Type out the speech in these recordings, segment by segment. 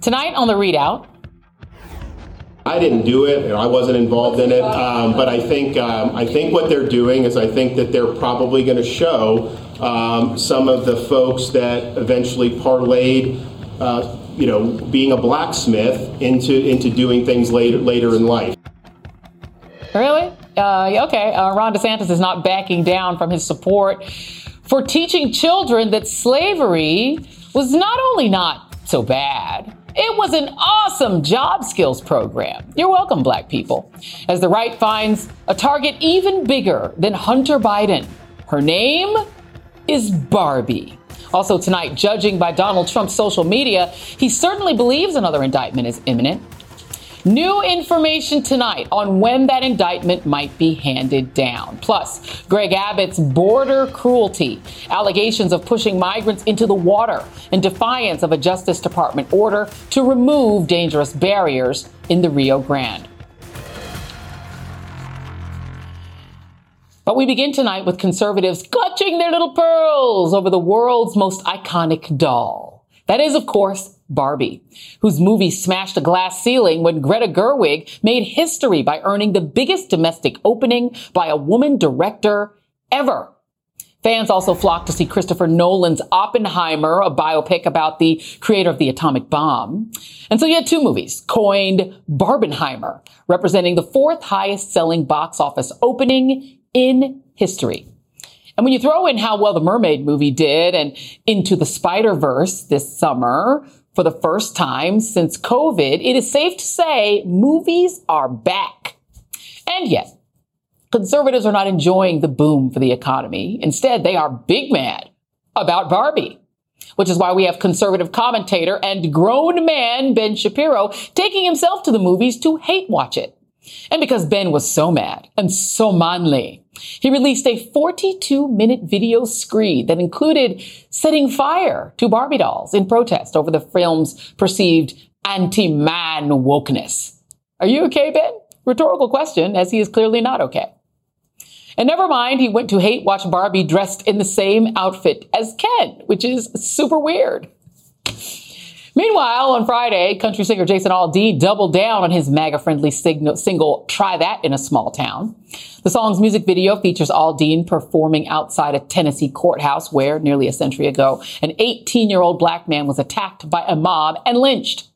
Tonight on the ReidOut, I didn't do it, and I wasn't involved in it. Um, but I think um, I think what they're doing is I think that they're probably going to show um, some of the folks that eventually parlayed, uh, you know, being a blacksmith into into doing things later later in life. Really? Uh, okay. Uh, Ron DeSantis is not backing down from his support for teaching children that slavery was not only not so bad, it was an awesome job skills program. You're welcome, black people. As the right finds a target even bigger than Hunter Biden. Her name is Barbie. Also, tonight, judging by Donald Trump's social media, he certainly believes another indictment is imminent. New information tonight on when that indictment might be handed down. Plus, Greg Abbott's border cruelty, allegations of pushing migrants into the water in defiance of a Justice Department order to remove dangerous barriers in the Rio Grande. But we begin tonight with conservatives clutching their little pearls over the world's most iconic doll. That is, of course, Barbie, whose movie smashed a glass ceiling when Greta Gerwig made history by earning the biggest domestic opening by a woman director ever. Fans also flocked to see Christopher Nolan's Oppenheimer, a biopic about the creator of the atomic bomb. And so you had two movies coined Barbenheimer, representing the fourth highest selling box office opening in history. And when you throw in how well the Mermaid movie did and Into the Spider Verse this summer, for the first time since COVID, it is safe to say movies are back. And yet, conservatives are not enjoying the boom for the economy. Instead, they are big mad about Barbie. Which is why we have conservative commentator and grown man Ben Shapiro taking himself to the movies to hate watch it. And because Ben was so mad and so manly, he released a 42 minute video screed that included setting fire to Barbie dolls in protest over the film's perceived anti-man wokeness. Are you okay, Ben? Rhetorical question, as he is clearly not okay. And never mind, he went to hate watch Barbie dressed in the same outfit as Ken, which is super weird. Meanwhile, on Friday, country singer Jason Aldean doubled down on his MAGA-friendly single "Try That in a Small Town." The song's music video features Aldean performing outside a Tennessee courthouse where, nearly a century ago, an 18-year-old black man was attacked by a mob and lynched.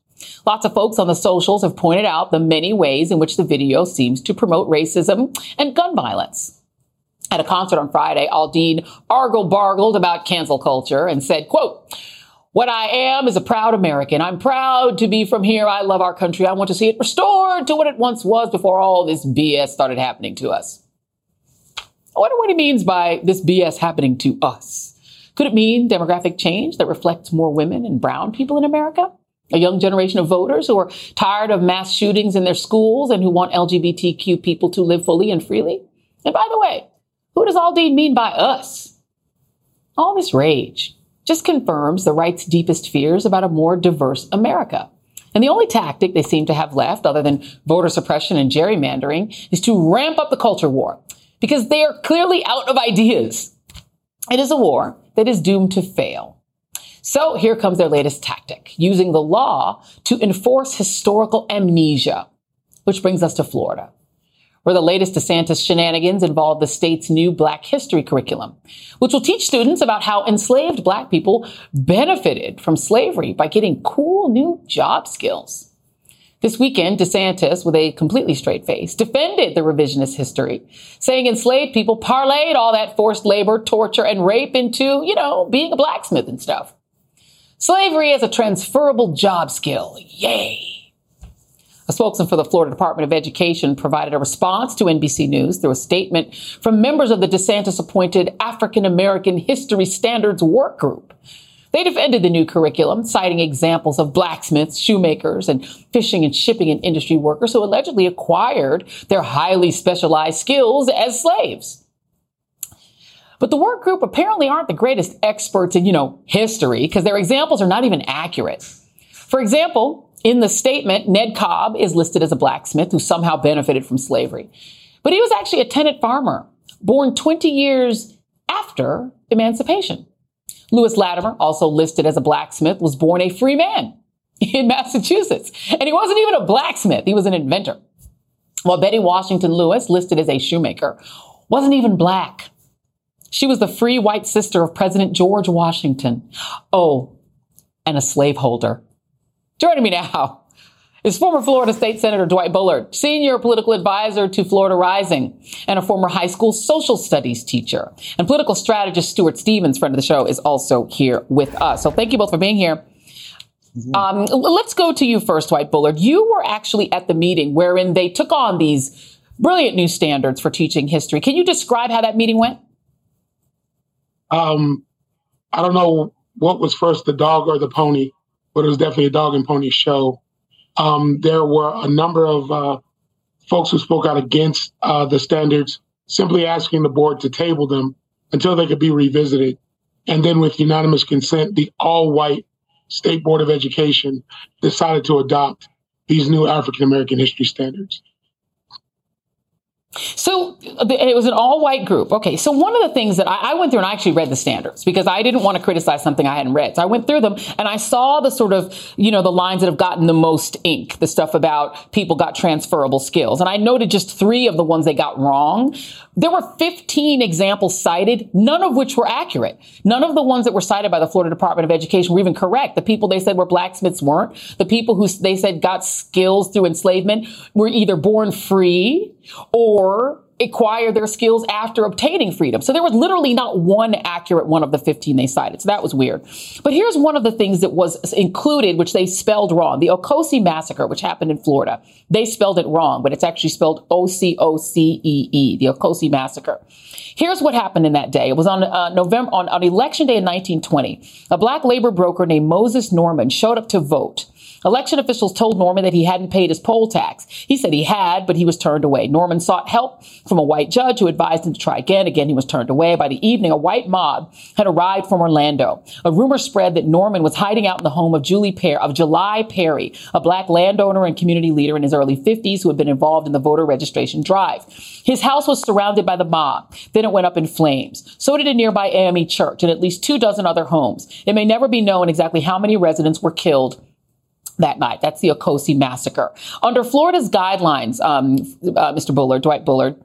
Lots of folks on the socials have pointed out the many ways in which the video seems to promote racism and gun violence. At a concert on Friday, Aldean argle-bargled about cancel culture and said, quote, what I am is a proud American. I'm proud to be from here. I love our country. I want to see it restored to what it once was before all this BS started happening to us. I wonder what he means by this BS happening to us. Could it mean demographic change that reflects more women and brown people in America? A young generation of voters who are tired of mass shootings in their schools and who want LGBTQ people to live fully and freely? And by the way, who does Aldean mean by us? All this rage, just confirms the right's deepest fears about a more diverse America. And the only tactic they seem to have left, other than voter suppression and gerrymandering, is to ramp up the culture war because they are clearly out of ideas. It is a war that is doomed to fail. So here comes their latest tactic, using the law to enforce historical amnesia, which brings us to Florida where the latest DeSantis shenanigans involve the state's new Black History curriculum, which will teach students about how enslaved Black people benefited from slavery by getting cool new job skills. This weekend, DeSantis, with a completely straight face, defended the revisionist history, saying enslaved people parlayed all that forced labor, torture, and rape into, you know, being a blacksmith and stuff. Slavery as a transferable job skill. Yay. A spokesman for the Florida Department of Education provided a response to NBC News through a statement from members of the DeSantis appointed African American History Standards Work Group. They defended the new curriculum, citing examples of blacksmiths, shoemakers, and fishing and shipping and industry workers who allegedly acquired their highly specialized skills as slaves. But the work group apparently aren't the greatest experts in, you know, history because their examples are not even accurate. For example, in the statement, Ned Cobb is listed as a blacksmith who somehow benefited from slavery. But he was actually a tenant farmer, born 20 years after emancipation. Lewis Latimer, also listed as a blacksmith, was born a free man in Massachusetts. And he wasn't even a blacksmith, he was an inventor. While Betty Washington Lewis, listed as a shoemaker, wasn't even black. She was the free white sister of President George Washington. Oh, and a slaveholder. Joining me now is former Florida State Senator Dwight Bullard, senior political advisor to Florida Rising, and a former high school social studies teacher. And political strategist Stuart Stevens, friend of the show, is also here with us. So thank you both for being here. Um, let's go to you first, Dwight Bullard. You were actually at the meeting wherein they took on these brilliant new standards for teaching history. Can you describe how that meeting went? Um, I don't know what was first, the dog or the pony but it was definitely a dog and pony show. Um, there were a number of uh, folks who spoke out against uh, the standards, simply asking the board to table them until they could be revisited. And then, with unanimous consent, the all white State Board of Education decided to adopt these new African American history standards. So it was an all white group. Okay. So one of the things that I, I, went through and I actually read the standards because I didn't want to criticize something I hadn't read. So I went through them and I saw the sort of, you know, the lines that have gotten the most ink, the stuff about people got transferable skills. And I noted just three of the ones they got wrong. There were 15 examples cited, none of which were accurate. None of the ones that were cited by the Florida Department of Education were even correct. The people they said were blacksmiths weren't. The people who they said got skills through enslavement were either born free or acquire their skills after obtaining freedom. So there was literally not one accurate one of the 15 they cited. So that was weird. But here's one of the things that was included, which they spelled wrong. The Ocoee massacre, which happened in Florida. They spelled it wrong, but it's actually spelled O-C-O-C-E-E, the Ocoee massacre. Here's what happened in that day. It was on uh, November, on, on election day in 1920. A black labor broker named Moses Norman showed up to vote. Election officials told Norman that he hadn't paid his poll tax. He said he had, but he was turned away. Norman sought help from a white judge who advised him to try again. Again, he was turned away. By the evening, a white mob had arrived from Orlando. A rumor spread that Norman was hiding out in the home of Julie Perry, of July Perry, a black landowner and community leader in his early 50s who had been involved in the voter registration drive. His house was surrounded by the mob. Then it went up in flames. So did a nearby AME church and at least two dozen other homes. It may never be known exactly how many residents were killed that night. That's the Ocoee massacre. Under Florida's guidelines, um, uh, Mr. Bullard, Dwight Bullard,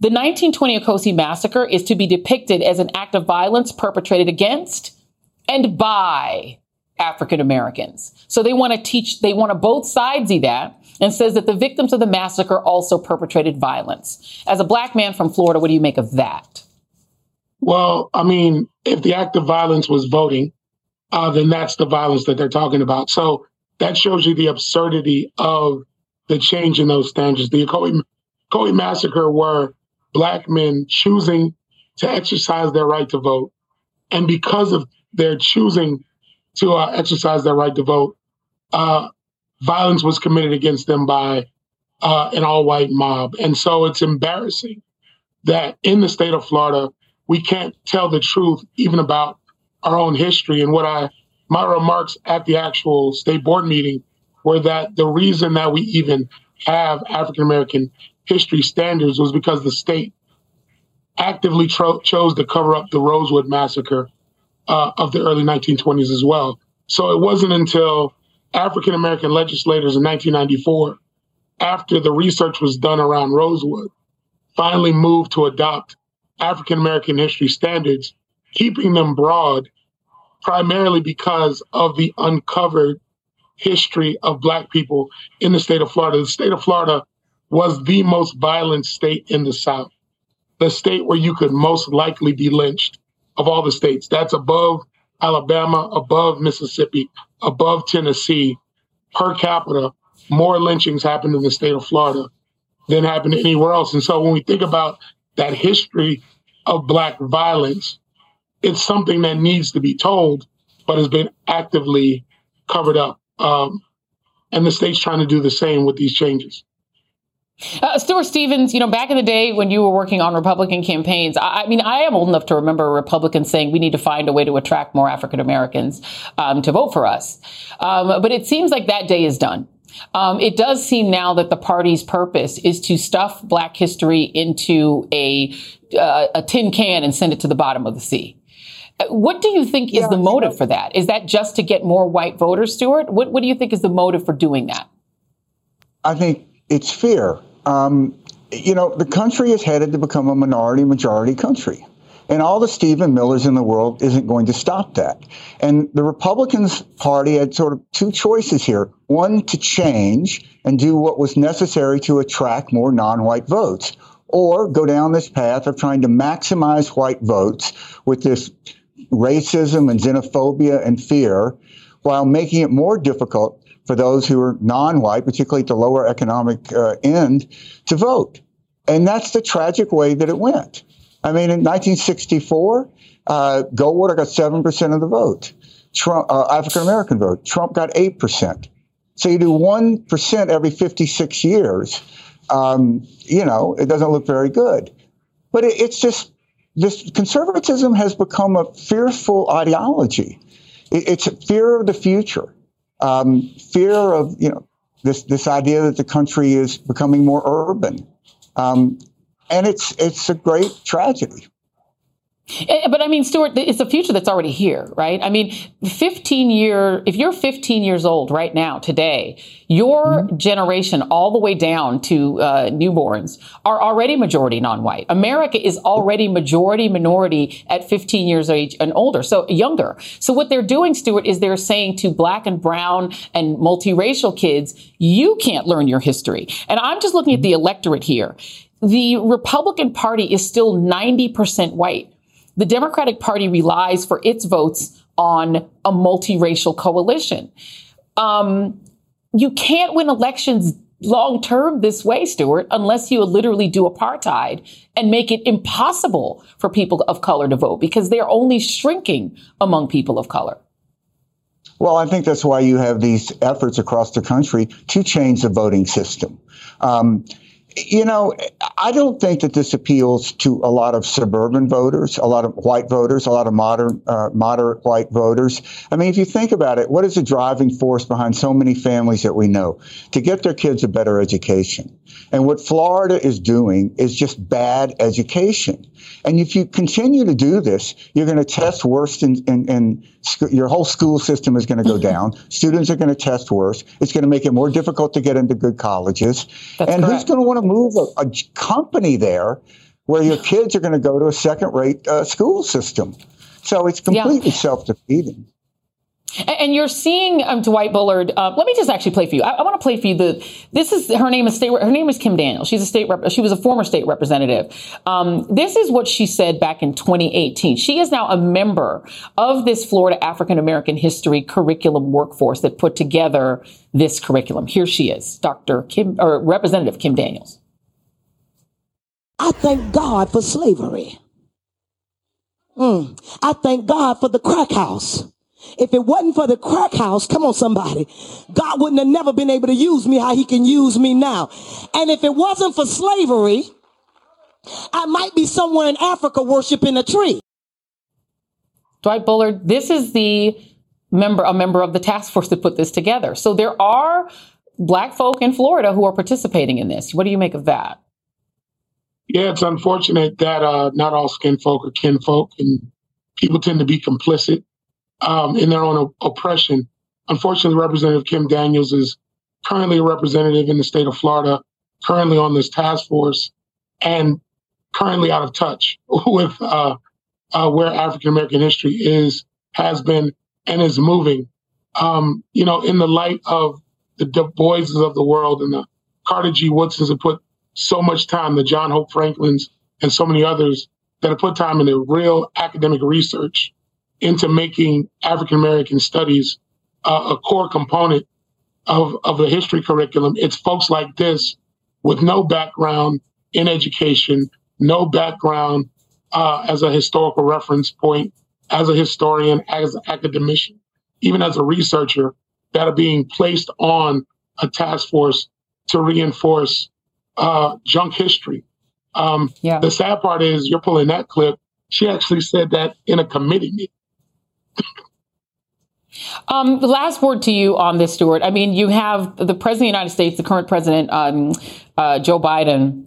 the 1920 Ocoee massacre is to be depicted as an act of violence perpetrated against and by African Americans. So they want to teach, they want to both sides see that and says that the victims of the massacre also perpetrated violence. As a black man from Florida, what do you make of that? Well, I mean, if the act of violence was voting, uh, then that's the violence that they're talking about. So that shows you the absurdity of the change in those standards. The Ocoee, massacre were black men choosing to exercise their right to vote. And because of their choosing to uh, exercise their right to vote, uh, violence was committed against them by uh, an all white mob. And so it's embarrassing that in the state of Florida, we can't tell the truth even about our own history. And what I my remarks at the actual state board meeting were that the reason that we even have African American history standards was because the state actively tro- chose to cover up the Rosewood massacre uh, of the early 1920s as well. So it wasn't until African American legislators in 1994, after the research was done around Rosewood, finally moved to adopt African American history standards, keeping them broad primarily because of the uncovered history of Black people in the state of Florida. The state of Florida was the most violent state in the South, the state where you could most likely be lynched of all the states. That's above Alabama, above Mississippi, above Tennessee per capita. more lynchings happened in the state of Florida than happened anywhere else. And so when we think about that history of Black violence, it's something that needs to be told, but has been actively covered up. Um, and the state's trying to do the same with these changes. Uh, Stuart Stevens, you know, back in the day when you were working on Republican campaigns, I, I, mean, I am old enough to remember Republicans saying we need to find a way to attract more African Americans um, to vote for us. Um, but it seems like that day is done. Um, it does seem now that the party's purpose is to stuff Black history into a uh, a tin can and send it to the bottom of the sea. What do you think is yeah, the motive you know, for that? Is that just to get more white voters, Stuart? What, what do you think is the motive for doing that? I think it's fear. Um, you know, the country is headed to become a minority majority country. And all the Stephen Millers in the world isn't going to stop that. And the Republicans Party had sort of two choices here. One, to change and do what was necessary to attract more non white votes, or go down this path of trying to maximize white votes with this racism and xenophobia and fear while making it more difficult for those who are non-white, particularly at the lower economic uh, end, to vote. And that's the tragic way that it went. I mean, in 1964, uh, Goldwater got 7% of the vote. Trump, uh, African American vote. Trump got 8%. So you do 1% every 56 years. Um, you know, it doesn't look very good. But it, it's just, this conservatism has become a fearful ideology. It, it's fear of the future um, fear of you know this this idea that the country is becoming more urban, um, and it's it's a great tragedy. Eh, but I mean, Stuart, it's a future that's already here, right? I mean, 15 year, if you're 15 years old right now, today, your mm-hmm. generation all the way down to uh, newborns are already majority non-white. America is already majority minority at 15 years age and older, so younger. So what they're doing, Stuart, is they're saying to black and brown and multiracial kids, you can't learn your history. And I'm just looking at the electorate here. The Republican Party is still 90% white the Democratic Party relies for its votes on a multiracial coalition. Um, you can't win elections long term this way, Stuart, unless you literally do apartheid and make it impossible for people of color to vote because they're only shrinking among people of color. Well, I think that's why you have these efforts across the country to change the voting system. Um, you know, I don't think that this appeals to a lot of suburban voters, a lot of white voters, a lot of modern, uh, moderate white voters. I mean, if you think about it, what is the driving force behind so many families that we know to get their kids a better education? And what Florida is doing is just bad education. And if you continue to do this, you're going to test worse and, sc- your whole school system is going to go down. Students are going to test worse. It's going to make it more difficult to get into good colleges. That's and correct. who's going to want to move a, a, company there where your kids are going to go to a second rate uh, school system? So it's completely yeah. self defeating. And you're seeing um, Dwight Bullard. Uh, let me just actually play for you. I, I want to play for you the. This is her name is state. Her name is Kim Daniels. She's a state. Rep, she was a former state representative. Um, this is what she said back in 2018. She is now a member of this Florida African American History curriculum workforce that put together this curriculum. Here she is, Dr. Kim or Representative Kim Daniels. I thank God for slavery. Mm. I thank God for the crack house. If it wasn't for the crack house, come on somebody, God wouldn't have never been able to use me how he can use me now. And if it wasn't for slavery, I might be somewhere in Africa worshiping a tree. Dwight Bullard, this is the member, a member of the task force that put this together. So there are black folk in Florida who are participating in this. What do you make of that? Yeah, it's unfortunate that uh, not all skin folk are kinfolk, and people tend to be complicit um, in their own oppression. Unfortunately, Representative Kim Daniels is currently a representative in the state of Florida, currently on this task force, and currently out of touch with uh, uh, where African American history is, has been, and is moving. Um, you know, in the light of the Du Boises of the world and the Carter G. Woodsons have put so much time, the John Hope Franklins, and so many others that have put time into real academic research into making African American studies uh, a core component of, of the history curriculum. It's folks like this with no background in education, no background uh, as a historical reference point, as a historian, as an academician, even as a researcher, that are being placed on a task force to reinforce uh, junk history. Um, yeah. The sad part is you're pulling that clip. She actually said that in a committee meeting. Um, the last word to you on this, Stuart. I mean, you have the president of the United States, the current president, um, uh, Joe Biden,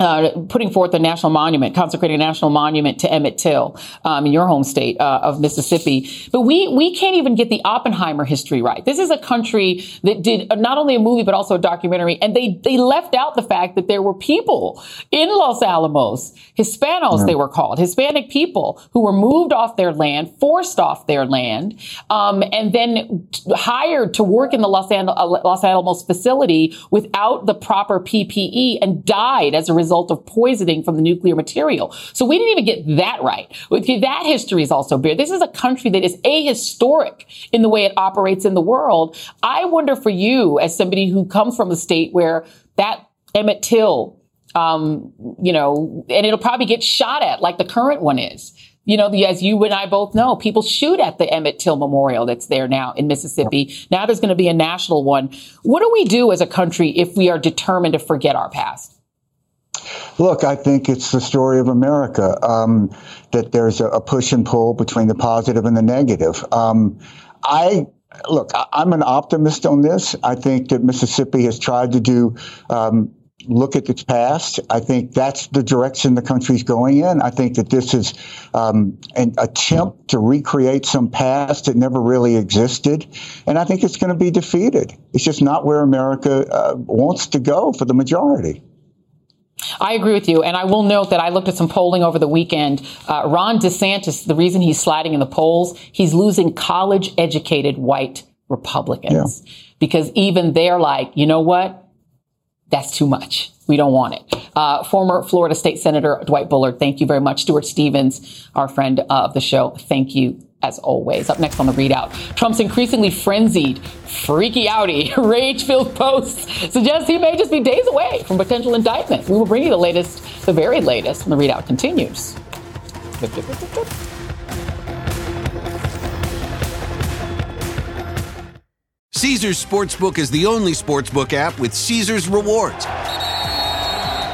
uh, putting forth a national monument, consecrating a national monument to Emmett Till um, in your home state uh, of Mississippi. But we we can't even get the Oppenheimer history right. This is a country that did not only a movie but also a documentary, and they they left out the fact that there were people in Los Alamos, Hispanos yeah. they were called, Hispanic people who were moved off their land, forced off their land, um, and then hired to work in the Los, An- uh, Los Alamos facility without the proper PPE and died as a result result of poisoning from the nuclear material. So we didn't even get that right. That history is also bare. This is a country that is ahistoric in the way it operates in the world. I wonder for you, as somebody who comes from a state where that Emmett Till, um, you know, and it'll probably get shot at like the current one is. You know, as you and I both know, people shoot at the Emmett Till Memorial that's there now in Mississippi. Now there's going to be a national one. What do we do as a country if we are determined to forget our past? Look, I think it's the story of America um, that there's a, a, push and pull between the positive and the negative. Um, I look, I, am an optimist on this. I think that Mississippi has tried to do. Um, look at its past. I think that's the direction the country's going in. I think that this is um, an attempt to recreate some past that never really existed, and I think it's going to be defeated. It's just not where America uh, wants to go for the majority. I agree with you. And I will note that I looked at some polling over the weekend. Uh, Ron DeSantis, the reason he's sliding in the polls, he's losing college educated white Republicans yeah. because even they're like, you know what? That's too much. We don't want it. Uh, former Florida State Senator Dwight Bullard, thank you very much. Stuart Stevens, our friend of the show, thank you as always. Up next on the ReidOut, Trump's increasingly frenzied, freaky outy, rage-filled posts suggest he may just be days away from potential indictment. We will bring you the latest, the very latest, when the ReidOut continues. Caesars Sportsbook is the only sportsbook app with Caesars rewards.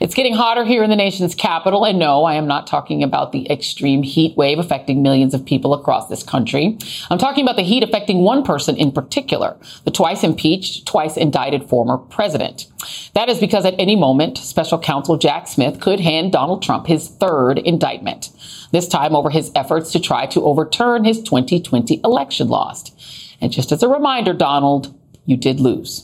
It's getting hotter here in the nation's capital. And no, I am not talking about the extreme heat wave affecting millions of people across this country. I'm talking about the heat affecting one person in particular, the twice impeached, twice indicted former president. That is because at any moment, special counsel Jack Smith could hand Donald Trump his third indictment, this time over his efforts to try to overturn his 2020 election loss. And just as a reminder, Donald, you did lose.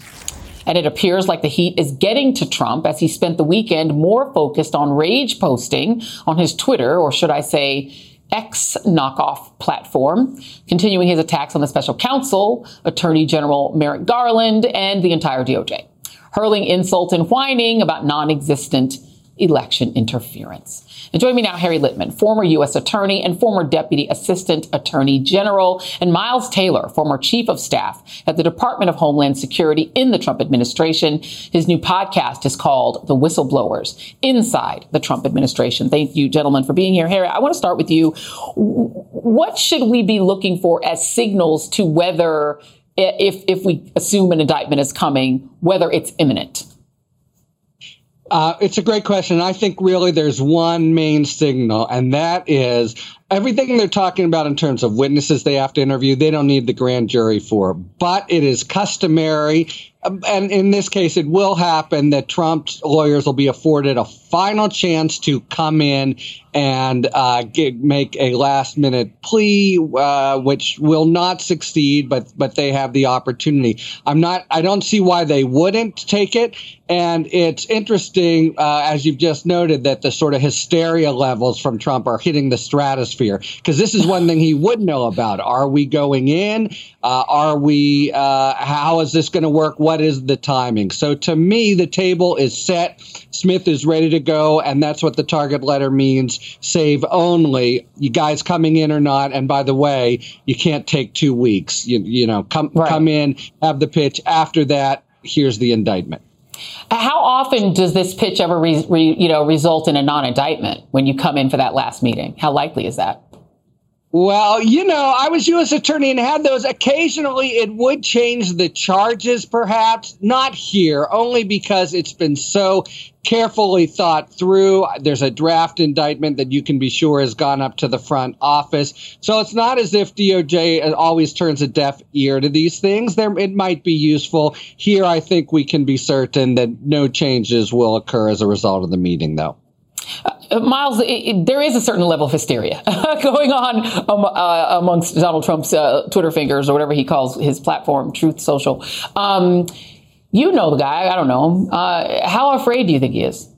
And it appears like the heat is getting to Trump as he spent the weekend more focused on rage posting on his Twitter, or should I say, X knockoff platform, continuing his attacks on the special counsel, Attorney General Merrick Garland, and the entire DOJ, hurling insults and whining about non-existent election interference. And join me now, Harry Litman, former U.S. Attorney and former Deputy Assistant Attorney General, and Miles Taylor, former Chief of Staff at the Department of Homeland Security in the Trump administration. His new podcast is called The Whistleblowers Inside the Trump Administration. Thank you, gentlemen, for being here. Harry, I want to start with you. What should we be looking for as signals to whether, if, if we assume an indictment is coming, whether it's imminent? Uh, it's a great question. I think really there's one main signal, and that is everything they're talking about in terms of witnesses they have to interview, they don't need the grand jury for. But it is customary um, and in this case, it will happen that Trump's lawyers will be afforded a final chance to come in and uh, get, make a last minute plea, uh, which will not succeed, but but they have the opportunity. I'm not. I don't see why they wouldn't take it. And it's interesting, uh, as you've just noted, that the sort of hysteria levels from Trump are hitting the stratosphere because this is one thing he would know about. Are we going in? Uh, are we? Uh, how is this going to work? What is the timing? So to me, the table is set. Smith is ready to go, and that's what the target letter means save only. You guys coming in or not? And by the way, you can't take two weeks. You, you know, come right. come in, have the pitch. After that, here's the indictment. How often does this pitch ever, re, re, you know, result in a non-indictment when you come in for that last meeting? How likely is that? Well, you know, I was U.S. attorney and had those. Occasionally, it would change the charges, perhaps. Not here, only because it's been so carefully thought through. There's a draft indictment that you can be sure has gone up to the front office. So it's not as if DOJ always turns a deaf ear to these things. There, it might be useful. Here, I think we can be certain that no changes will occur as a result of the meeting, though. Uh, Miles, it, it, there is a certain level of hysteria going on um, uh, amongst Donald Trump's uh, Twitter fingers or whatever he calls his platform, Truth Social. Um, you know the guy. I don't know him. Uh, how afraid do you think he is?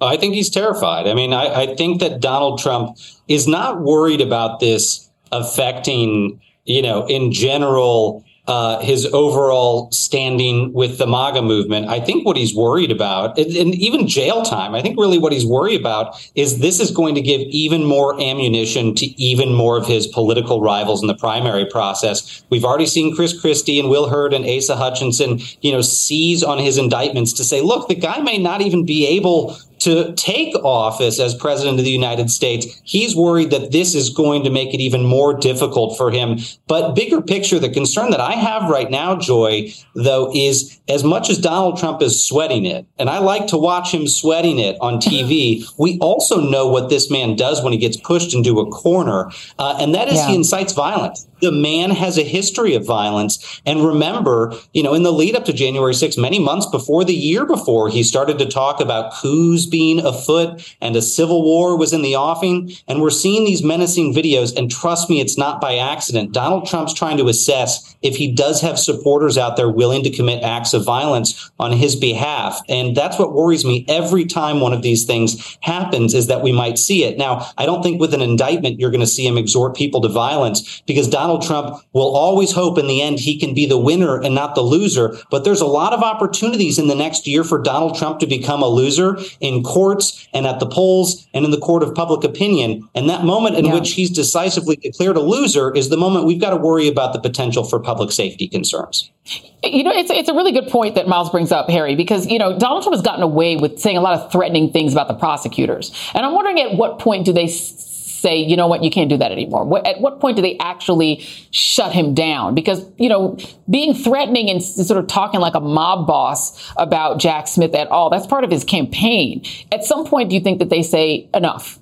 I think he's terrified. I mean, I, I think that Donald Trump is not worried about this affecting, you know, in general, uh, his overall standing with the MAGA movement. I think what he's worried about, and, and, even jail time, I think really what he's worried about is this is going to give even more ammunition to even more of his political rivals in the primary process. We've already seen Chris Christie and Will Hurd and Asa Hutchinson, you know, seize on his indictments to say, look, the guy may not even be able to take office as president of the United States. He's worried that this is going to make it even more difficult for him. But bigger picture, the concern that I have right now, Joy, though, is as much as Donald Trump is sweating it, and I like to watch him sweating it on TV, we also know what this man does when he gets pushed into a corner, uh, and that is yeah. he incites violence the man has a history of violence. And remember, you know, in the lead up to January 6th, many months before the year before, he started to talk about coups being afoot and a civil war was in the offing. And we're seeing these menacing videos. And trust me, it's not by accident. Donald Trump's trying to assess if he does have supporters out there willing to commit acts of violence on his behalf. And that's what worries me every time one of these things happens is that we might see it. Now, I don't think with an indictment, you're going to see him exhort people to violence because Donald Donald Trump will always hope in the end he can be the winner and not the loser. But there's a lot of opportunities in the next year for Donald Trump to become a loser in courts and at the polls and in the court of public opinion. And that moment in yeah. which he's decisively declared a loser is the moment we've got to worry about the potential for public safety concerns. You know, it's, it's a really good point that Miles brings up, Harry, because, you know, Donald Trump has gotten away with saying a lot of threatening things about the prosecutors. And I'm wondering at what point do they say, you know what, you can't do that anymore? At what point do they actually shut him down? Because, you know, being threatening and sort of talking like a mob boss about Jack Smith at all, that's part of his campaign. At some point, do you think that they say enough?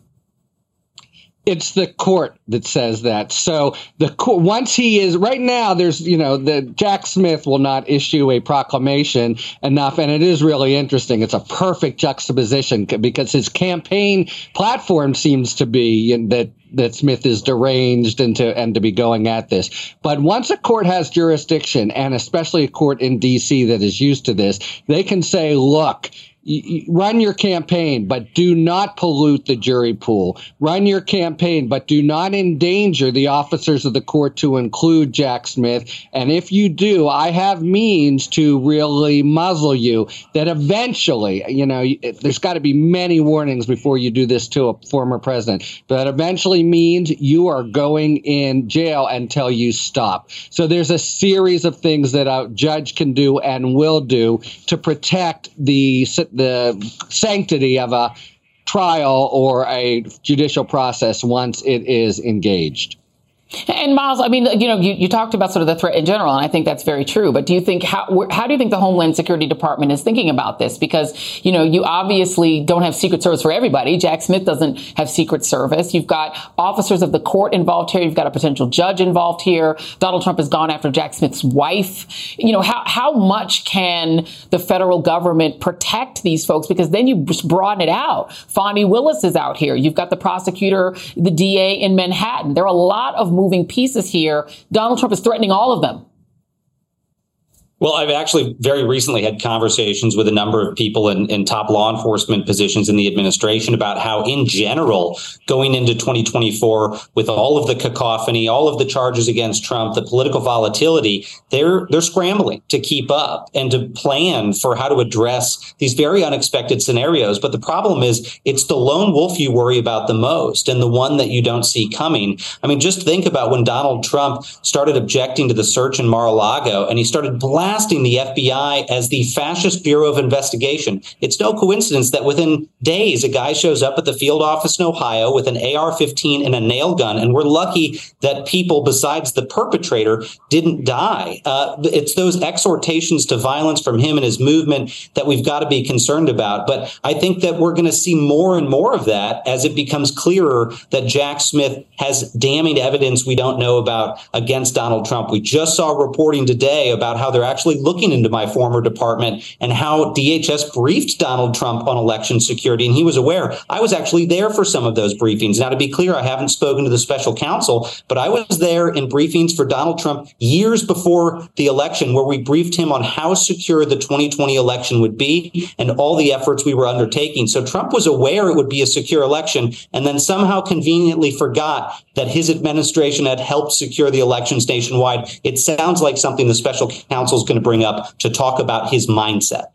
It's the court that says that. So the court, once he is right now, there's you know the Jack Smith will not issue a proclamation enough, and it is really interesting. It's a perfect juxtaposition because his campaign platform seems to be that that Smith is deranged and to and to be going at this. But once a court has jurisdiction, and especially a court in D.C. that is used to this, they can say, look run your campaign, but do not pollute the jury pool. Run your campaign, but do not endanger the officers of the court to include Jack Smith. And if you do, I have means to really muzzle you that eventually, you know, there's got to be many warnings before you do this to a former president, but eventually means you are going in jail until you stop. So there's a series of things that a judge can do and will do to protect the the sanctity of a trial or a judicial process once it is engaged. And Miles, I mean, you know, you, you talked about sort of the threat in general, and I think that's very true. But do you think how how do you think the Homeland Security Department is thinking about this? Because you know, you obviously don't have Secret Service for everybody. Jack Smith doesn't have Secret Service. You've got officers of the court involved here. You've got a potential judge involved here. Donald Trump has gone after Jack Smith's wife. You know, how how much can the federal government protect these folks? Because then you broaden it out. Fani Willis is out here. You've got the prosecutor, the DA in Manhattan. There are a lot of moving pieces here. Donald Trump is threatening all of them. Well, I've actually very recently had conversations with a number of people in, in, top law enforcement positions in the administration about how, in general, going into 2024, with all of the cacophony, all of the charges against Trump, the political volatility, they're they're scrambling to keep up and to plan for how to address these very unexpected scenarios. But the problem is, it's the lone wolf you worry about the most, and the one that you don't see coming. I mean, just think about when Donald Trump started objecting to the search in Mar-a-Lago, and he started blasting blasting the FBI as the fascist bureau of investigation. It's no coincidence that within days, a guy shows up at the field office in Ohio with an AR 15 and a nail gun. And we're lucky that people besides the perpetrator didn't die. Uh, it's those exhortations to violence from him and his movement that we've got to be concerned about. But I think that we're going to see more and more of that as it becomes clearer that Jack Smith has damning evidence we don't know about against Donald Trump. We just saw reporting today about how they're actually actually looking into my former department and how DHS briefed Donald Trump on election security. And he was aware. I was actually there for some of those briefings. Now, to be clear, I haven't spoken to the special counsel, but I was there in briefings for Donald Trump years before the election, where we briefed him on how secure the 2020 election would be and all the efforts we were undertaking. So Trump was aware it would be a secure election and then somehow conveniently forgot that his administration had helped secure the elections nationwide. It sounds like something the special counsel is going to bring up to talk about his mindset.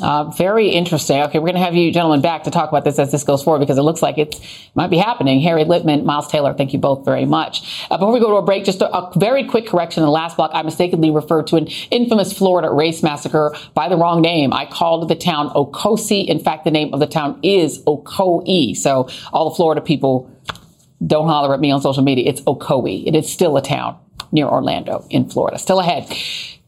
Uh, very interesting. Okay, we're going to have you gentlemen back to talk about this as this goes forward because it looks like it might be happening. Harry Litman, Miles Taylor, thank you both very much. Uh, before we go to a break, just a, a, very quick correction. In the last block, I mistakenly referred to an infamous Florida race massacre by the wrong name. I called the town Okosie. In fact, the name of the town is Ocoee. So all the Florida people don't holler at me on social media. It's Ocoee. It is still a town near Orlando in Florida. Still ahead.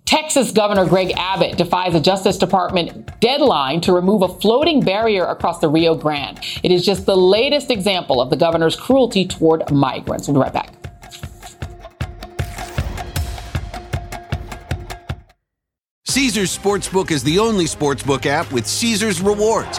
Texas Governor Greg Abbott defies a Justice Department deadline to remove a floating barrier across the Rio Grande. It is just the latest example of the governor's cruelty toward migrants. We'll be right back. Caesars Sportsbook is the only sportsbook app with Caesars rewards.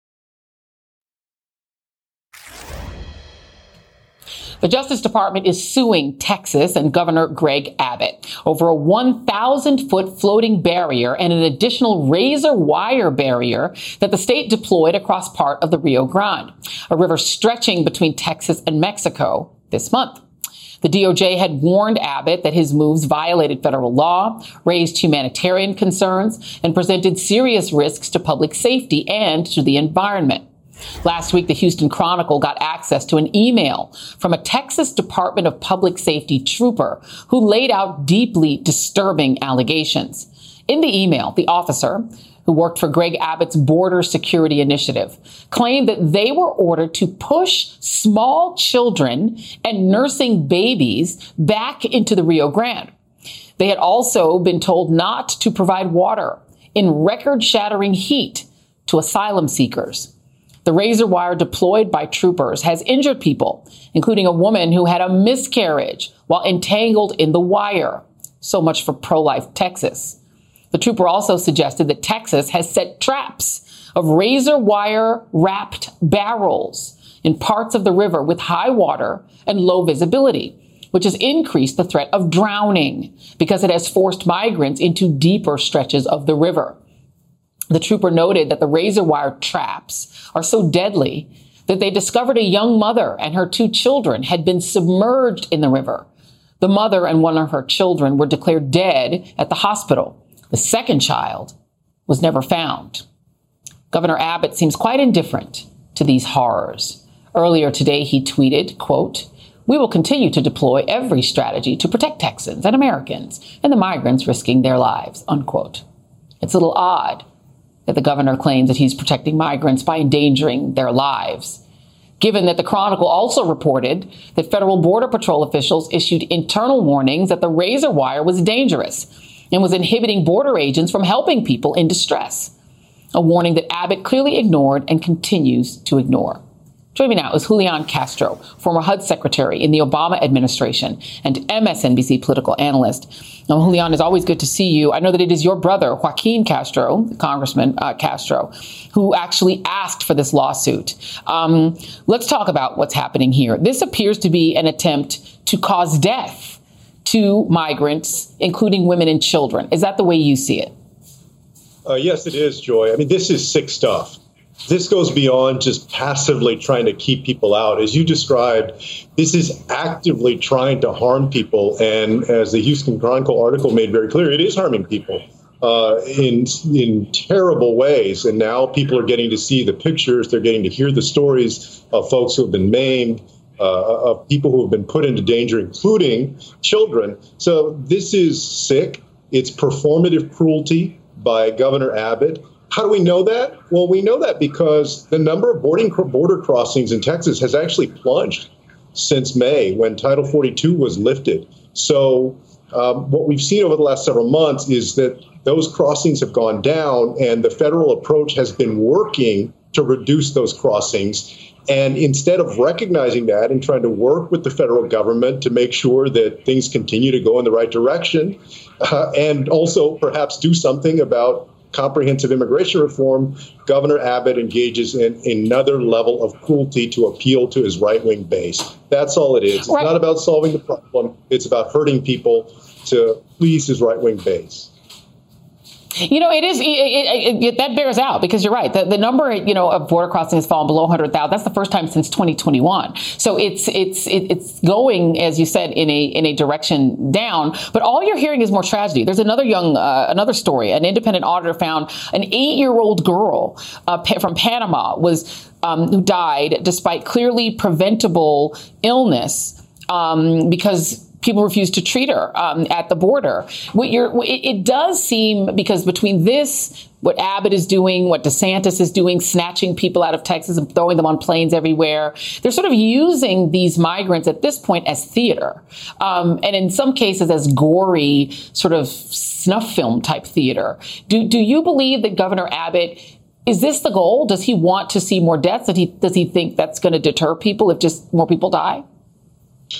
The Justice Department is suing Texas and Governor Greg Abbott over a 1,000 foot floating barrier and an additional razor wire barrier that the state deployed across part of the Rio Grande, a river stretching between Texas and Mexico this month. The DOJ had warned Abbott that his moves violated federal law, raised humanitarian concerns, and presented serious risks to public safety and to the environment. Last week, the Houston Chronicle got access to an email from a Texas Department of Public Safety trooper who laid out deeply disturbing allegations. In the email, the officer, who worked for Greg Abbott's border security initiative, claimed that they were ordered to push small children and nursing babies back into the Rio Grande. They had also been told not to provide water in record shattering heat to asylum seekers. The razor wire deployed by troopers has injured people, including a woman who had a miscarriage while entangled in the wire. So much for pro-life Texas. The trooper also suggested that Texas has set traps of razor wire wrapped barrels in parts of the river with high water and low visibility, which has increased the threat of drowning because it has forced migrants into deeper stretches of the river. The trooper noted that the razor wire traps are so deadly that they discovered a young mother and her two children had been submerged in the river. The mother and one of her children were declared dead at the hospital. The second child was never found. Governor Abbott seems quite indifferent to these horrors. Earlier today, he tweeted, quote, we will continue to deploy every strategy to protect Texans and Americans and the migrants risking their lives, unquote. It's a little odd that the governor claims that he's protecting migrants by endangering their lives. Given that the Chronicle also reported that federal Border Patrol officials issued internal warnings that the razor wire was dangerous and was inhibiting border agents from helping people in distress. A warning that Abbott clearly ignored and continues to ignore. Joining me now is Julian Castro, former HUD secretary in the Obama administration and MSNBC political analyst. Now, Julian, it's always good to see you. I know that it is your brother, Joaquin Castro, Congressman uh, Castro, who actually asked for this lawsuit. Um, let's talk about what's happening here. This appears to be an attempt to cause death to migrants, including women and children. Is that the way you see it? Uh, yes, it is, Joy. I mean, this is sick stuff this goes beyond just passively trying to keep people out. As you described, this is actively trying to harm people. And as the Houston Chronicle article made very clear, it is harming people uh, in, in terrible ways. And now people are getting to see the pictures, they're getting to hear the stories of folks who have been maimed. Uh, of people who have been put into danger, including children. So this is sick. It's performative cruelty by Governor Abbott. How do we know that? Well, we know that because the number of boarding border crossings in Texas has actually plunged since May when Title 42 was lifted. So, um, what we've seen over the last several months is that those crossings have gone down, and the federal approach has been working to reduce those crossings. And instead of recognizing that and trying to work with the federal government to make sure that things continue to go in the right direction, uh, and also perhaps do something about comprehensive immigration reform, Governor Abbott engages in another level of cruelty to appeal to his right wing base. That's all it is. It's right. not about solving the problem, it's about hurting people to please his right wing base. You know, it is it, it, it, that bears out because you're right. The, the number you know of border crossing has fallen below 100,000. That's the first time since 2021. So it's it's it's going as you said in a in a direction down. But all you're hearing is more tragedy. There's another young uh, another story. An independent auditor found an eight year old girl uh, from Panama was um, who died despite clearly preventable illness um, because people refuse to treat her um, at the border. It, it, does seem because between this, what Abbott is doing, what DeSantis is doing, snatching people out of Texas and throwing them on planes everywhere, they're sort of using these migrants at this point as theater, um, and in some cases as gory sort of snuff film type theater. Do do you believe that Governor Abbott? Is this the goal? Does he want to see more deaths? Does he, does he think that's going to deter people if just more people die?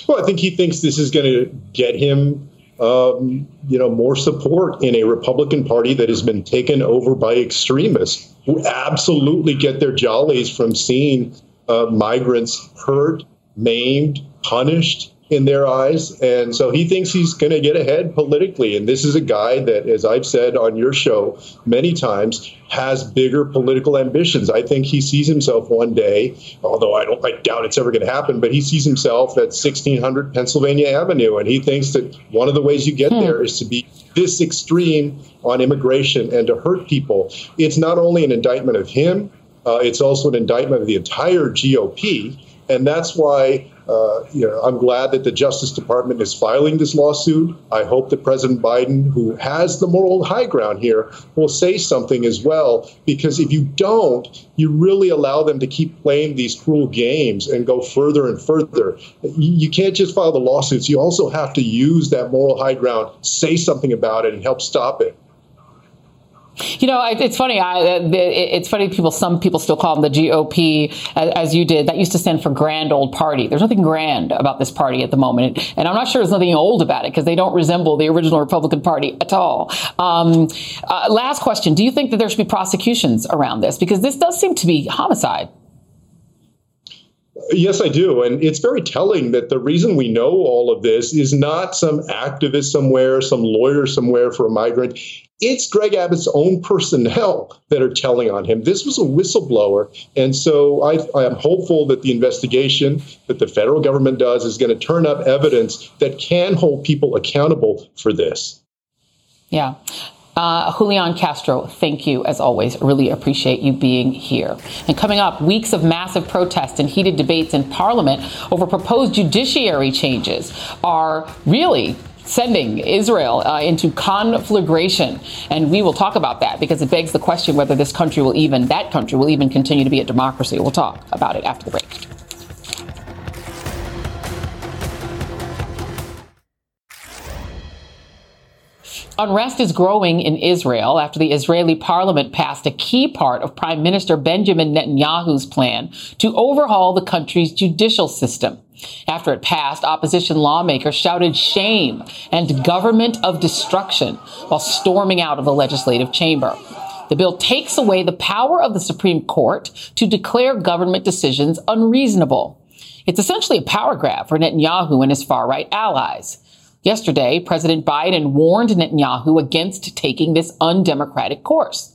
Well, I think he thinks this is going to get him, um, you know, more support in a Republican Party that has been taken over by extremists who absolutely get their jollies from seeing uh, migrants hurt, maimed, punished, in their eyes. And so he thinks he's going to get ahead politically. And this is a guy that, as I've said on your show many times, has bigger political ambitions. I think he sees himself one day, although I don't, I doubt it's ever going to happen, but he sees himself at 1600 Pennsylvania Avenue. And he thinks that one of the ways you get hmm. there is to be this extreme on immigration and to hurt people. It's not only an indictment of him, uh, it's also an indictment of the entire GOP. And that's why uh, you know, I'm glad that the Justice Department is filing this lawsuit. I hope that President Biden, who has the moral high ground here, will say something as well. Because if you don't, you really allow them to keep playing these cruel games and go further and further. You can't just file the lawsuits. You also have to use that moral high ground, say something about it, and help stop it. You know, it's funny. I, it's funny. People, some people still call them the GOP, as you did. That used to stand for Grand Old Party. There's nothing grand about this party at the moment, and I'm not sure there's nothing old about it because they don't resemble the original Republican Party at all. Um, uh, last question: Do you think that there should be prosecutions around this? Because this does seem to be homicide. Yes, I do. And it's very telling that the reason we know all of this is not some activist somewhere, some lawyer somewhere for a migrant. It's Greg Abbott's own personnel that are telling on him. This was a whistleblower. And so I, I am hopeful that the investigation that the federal government does is going to turn up evidence that can hold people accountable for this. Yeah. Uh, Julian Castro, thank you as always. Really appreciate you being here. And coming up, weeks of massive protests and heated debates in Parliament over proposed judiciary changes are really sending Israel uh, into conflagration. And we will talk about that because it begs the question whether this country will even, that country will even continue to be a democracy. We'll talk about it after the break. Unrest is growing in Israel after the Israeli parliament passed a key part of Prime Minister Benjamin Netanyahu's plan to overhaul the country's judicial system. After it passed, opposition lawmakers shouted shame and government of destruction while storming out of the legislative chamber. The bill takes away the power of the Supreme Court to declare government decisions unreasonable. It's essentially a power grab for Netanyahu and his far right allies. Yesterday, President Biden warned Netanyahu against taking this undemocratic course.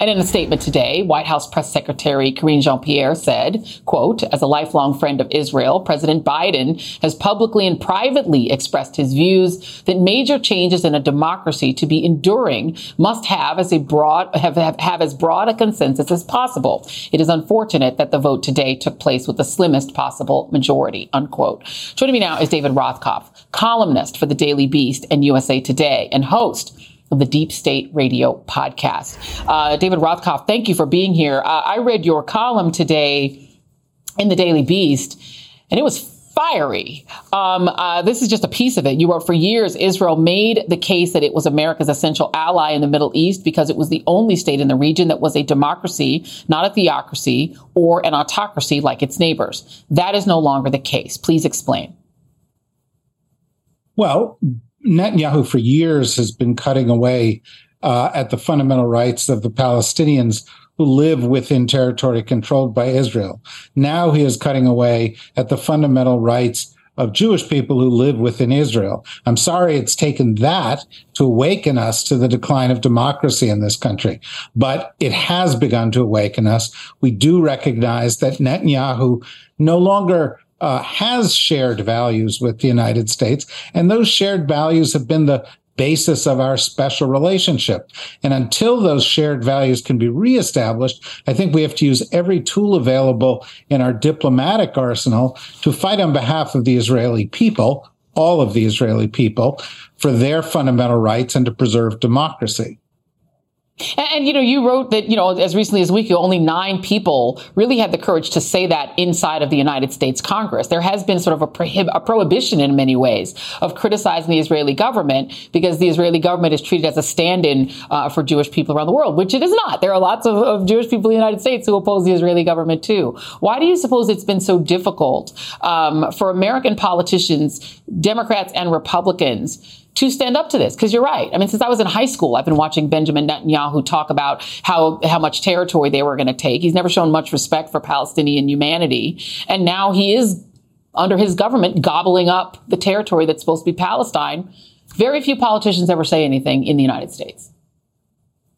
And in a statement today, White House Press Secretary Karine Jean-Pierre said, quote, as a lifelong friend of Israel, President Biden has publicly and privately expressed his views that major changes in a democracy to be enduring must have as a broad, have, have, have as broad a consensus as possible. It is unfortunate that the vote today took place with the slimmest possible majority, unquote. Joining me now is David Rothkopf, columnist for the Daily Beast and USA Today and host the Deep State Radio podcast. Uh, David Rothkopf, thank you for being here. Uh, I read your column today in the Daily Beast, and it was fiery. Um, uh, this is just a piece of it. You wrote for years, Israel made the case that it was America's essential ally in the Middle East because it was the only state in the region that was a democracy, not a theocracy or an autocracy like its neighbors. That is no longer the case. Please explain. Well, Netanyahu for years has been cutting away uh, at the fundamental rights of the Palestinians who live within territory controlled by Israel. Now he is cutting away at the fundamental rights of Jewish people who live within Israel. I'm sorry it's taken that to awaken us to the decline of democracy in this country, but it has begun to awaken us. We do recognize that Netanyahu no longer uh, has shared values with the United States. And those shared values have been the basis of our special relationship. And until those shared values can be reestablished, I think we have to use every tool available in our diplomatic arsenal to fight on behalf of the Israeli people, all of the Israeli people, for their fundamental rights and to preserve democracy. And, and, you know, you wrote that, you know, as recently as a week ago, only nine people really had the courage to say that inside of the United States Congress. There has been sort of a, prohib- a prohibition in many ways of criticizing the Israeli government because the Israeli government is treated as a stand-in uh, for Jewish people around the world, which it is not. There are lots of, of, Jewish people in the United States who oppose the Israeli government too. Why do you suppose it's been so difficult um, for American politicians, Democrats and Republicans, to stand up to this. Because you're right. I mean, since I was in high school, I've been watching Benjamin Netanyahu talk about how, how much territory they were going to take. He's never shown much respect for Palestinian humanity. And now he is, under his government, gobbling up the territory that's supposed to be Palestine. Very few politicians ever say anything in the United States.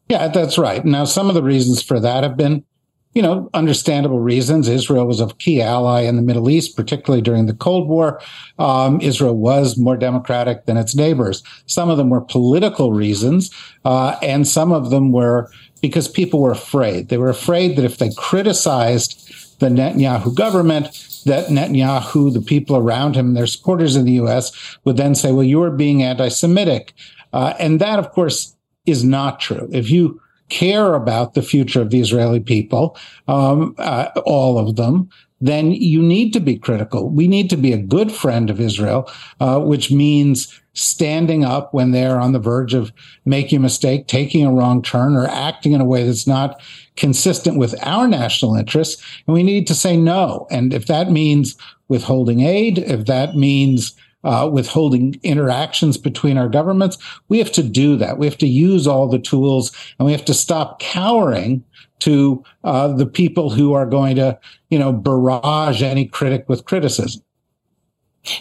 Yeah, that's right. Now, some of the reasons for that have been you know, understandable reasons. Israel was a key ally in the Middle East, particularly during the Cold War. Um, Israel was more democratic than its neighbors. Some of them were political reasons, uh, and some of them were because people were afraid. They were afraid that if they criticized the Netanyahu government, that Netanyahu, the people around him, their supporters in the U.S., would then say, well, you're being anti Semitic. Uh, and that, of course, is not true. If you care about the future of the Israeli people, um, uh, all of them, then you need to be critical. We need to be a good friend of Israel, uh, which means standing up when they're on the verge of making a mistake, taking a wrong turn, or acting in a way that's not consistent with our national interests. And we need to say no. And if that means withholding aid, if that means uh, withholding interactions between our governments, we have to do that. We have to use all the tools and we have to stop cowering to uh, the people who are going to, you know, barrage any critic with criticism.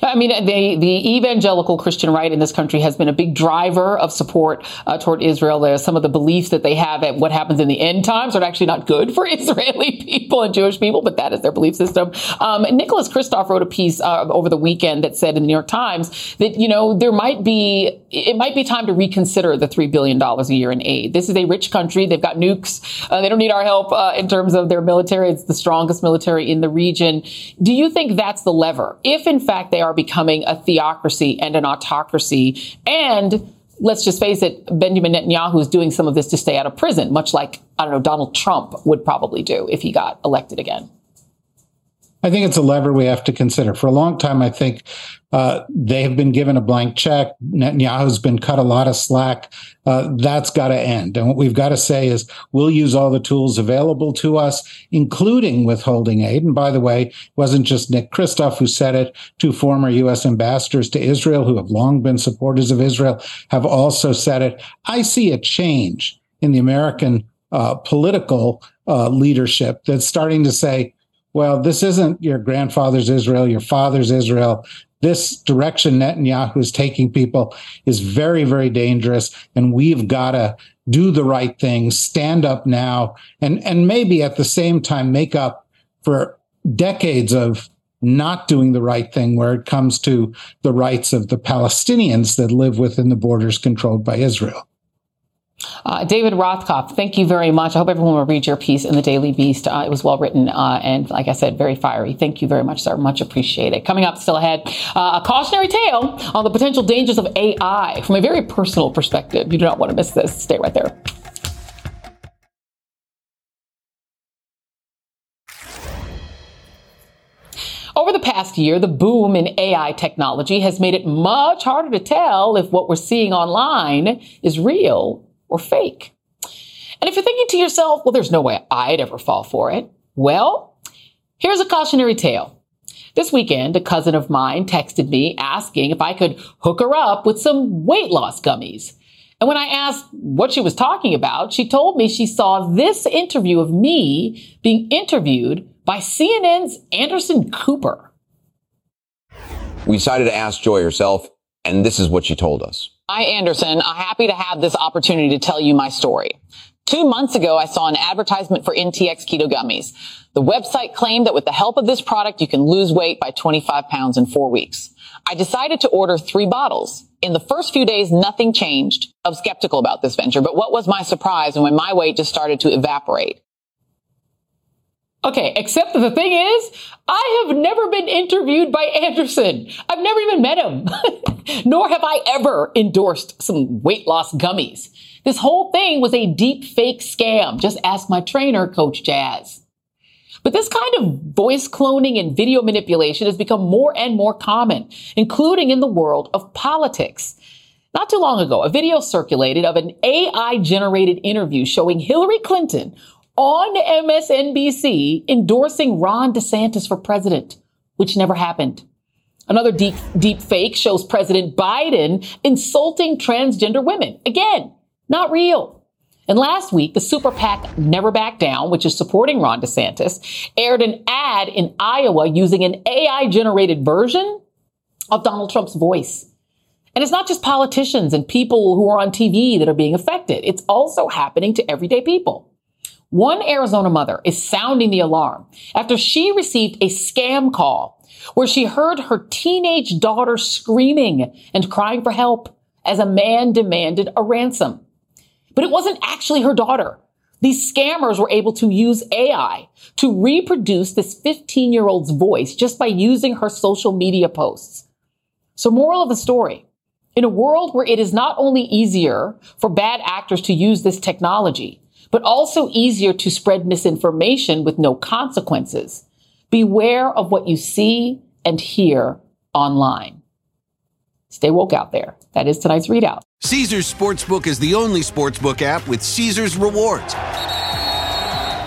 I mean, the, the evangelical Christian right in this country has been a big driver of support uh, toward Israel. Some of the beliefs that they have at what happens in the end times are actually not good for Israeli people and Jewish people, but that is their belief system. Um, Nicholas Kristof wrote a piece uh, over the weekend that said in the New York Times that, you know, there might be, it might be time to reconsider the $3 billion a year in aid. This is a rich country. They've got nukes. Uh, they don't need our help uh, in terms of their military. It's the strongest military in the region. Do you think that's the lever? If in fact they are becoming a theocracy and an autocracy. And let's just face it, Benjamin Netanyahu is doing some of this to stay out of prison, much like, I don't know, Donald Trump would probably do if he got elected again. I think it's a lever we have to consider. For a long time, I think uh, they have been given a blank check. Netanyahu's been cut a lot of slack. Uh, that's got to end. And what we've got to say is we'll use all the tools available to us, including withholding aid. And by the way, it wasn't just Nick Kristof who said it. Two former U.S. ambassadors to Israel who have long been supporters of Israel have also said it. I see a change in the American uh, political uh, leadership that's starting to say, well, this isn't your grandfather's Israel, your father's Israel. This direction Netanyahu is taking people is very, very dangerous. And we've got to do the right thing, stand up now, and, and maybe at the same time make up for decades of not doing the right thing where it comes to the rights of the Palestinians that live within the borders controlled by Israel. Uh, David Rothkopf, thank you very much. I hope everyone will read your piece in the Daily Beast. Uh, it was well written uh, and, like I said, very fiery. Thank you very much, sir. Much appreciated. Coming up still ahead, uh, a cautionary tale on the potential dangers of AI from a very personal perspective. You do not want to miss this. Stay right there. Over the past year, the boom in AI technology has made it much harder to tell if what we're seeing online is real or fake. And if you're thinking to yourself, well, there's no way I'd ever fall for it. Well, here's a cautionary tale. This weekend, a cousin of mine texted me asking if I could hook her up with some weight loss gummies. And when I asked what she was talking about, she told me she saw this interview of me being interviewed by CNN's Anderson Cooper. We decided to ask Joy herself, and this is what she told us. Hi, Anderson. I'm happy to have this opportunity to tell you my story. Two months ago, I saw an advertisement for NTX keto gummies. The website claimed that with the help of this product, you can lose weight by 25 pounds in four weeks. I decided to order three bottles. In the first few days, nothing changed. I was skeptical about this venture, but what was my surprise when my weight just started to evaporate? Okay, except the thing is, I have never been interviewed by Anderson. I've never even met him. Nor have I ever endorsed some weight loss gummies. This whole thing was a deep fake scam. Just ask my trainer, Coach Jazz. But this kind of voice cloning and video manipulation has become more and more common, including in the world of politics. Not too long ago, a video circulated of an AI generated interview showing Hillary Clinton on MSNBC endorsing Ron DeSantis for president, which never happened. Another deep, deep fake shows President Biden insulting transgender women. Again, not real. And last week, the super PAC Never Back Down, which is supporting Ron DeSantis, aired an ad in Iowa using an AI generated version of Donald Trump's voice. And it's not just politicians and people who are on TV that are being affected. It's also happening to everyday people. One Arizona mother is sounding the alarm after she received a scam call where she heard her teenage daughter screaming and crying for help as a man demanded a ransom. But it wasn't actually her daughter. These scammers were able to use AI to reproduce this 15 year old's voice just by using her social media posts. So moral of the story, in a world where it is not only easier for bad actors to use this technology, but also easier to spread misinformation with no consequences. Beware of what you see and hear online. Stay woke out there. That is tonight's ReidOut. Caesars Sportsbook is the only sportsbook app with Caesars rewards.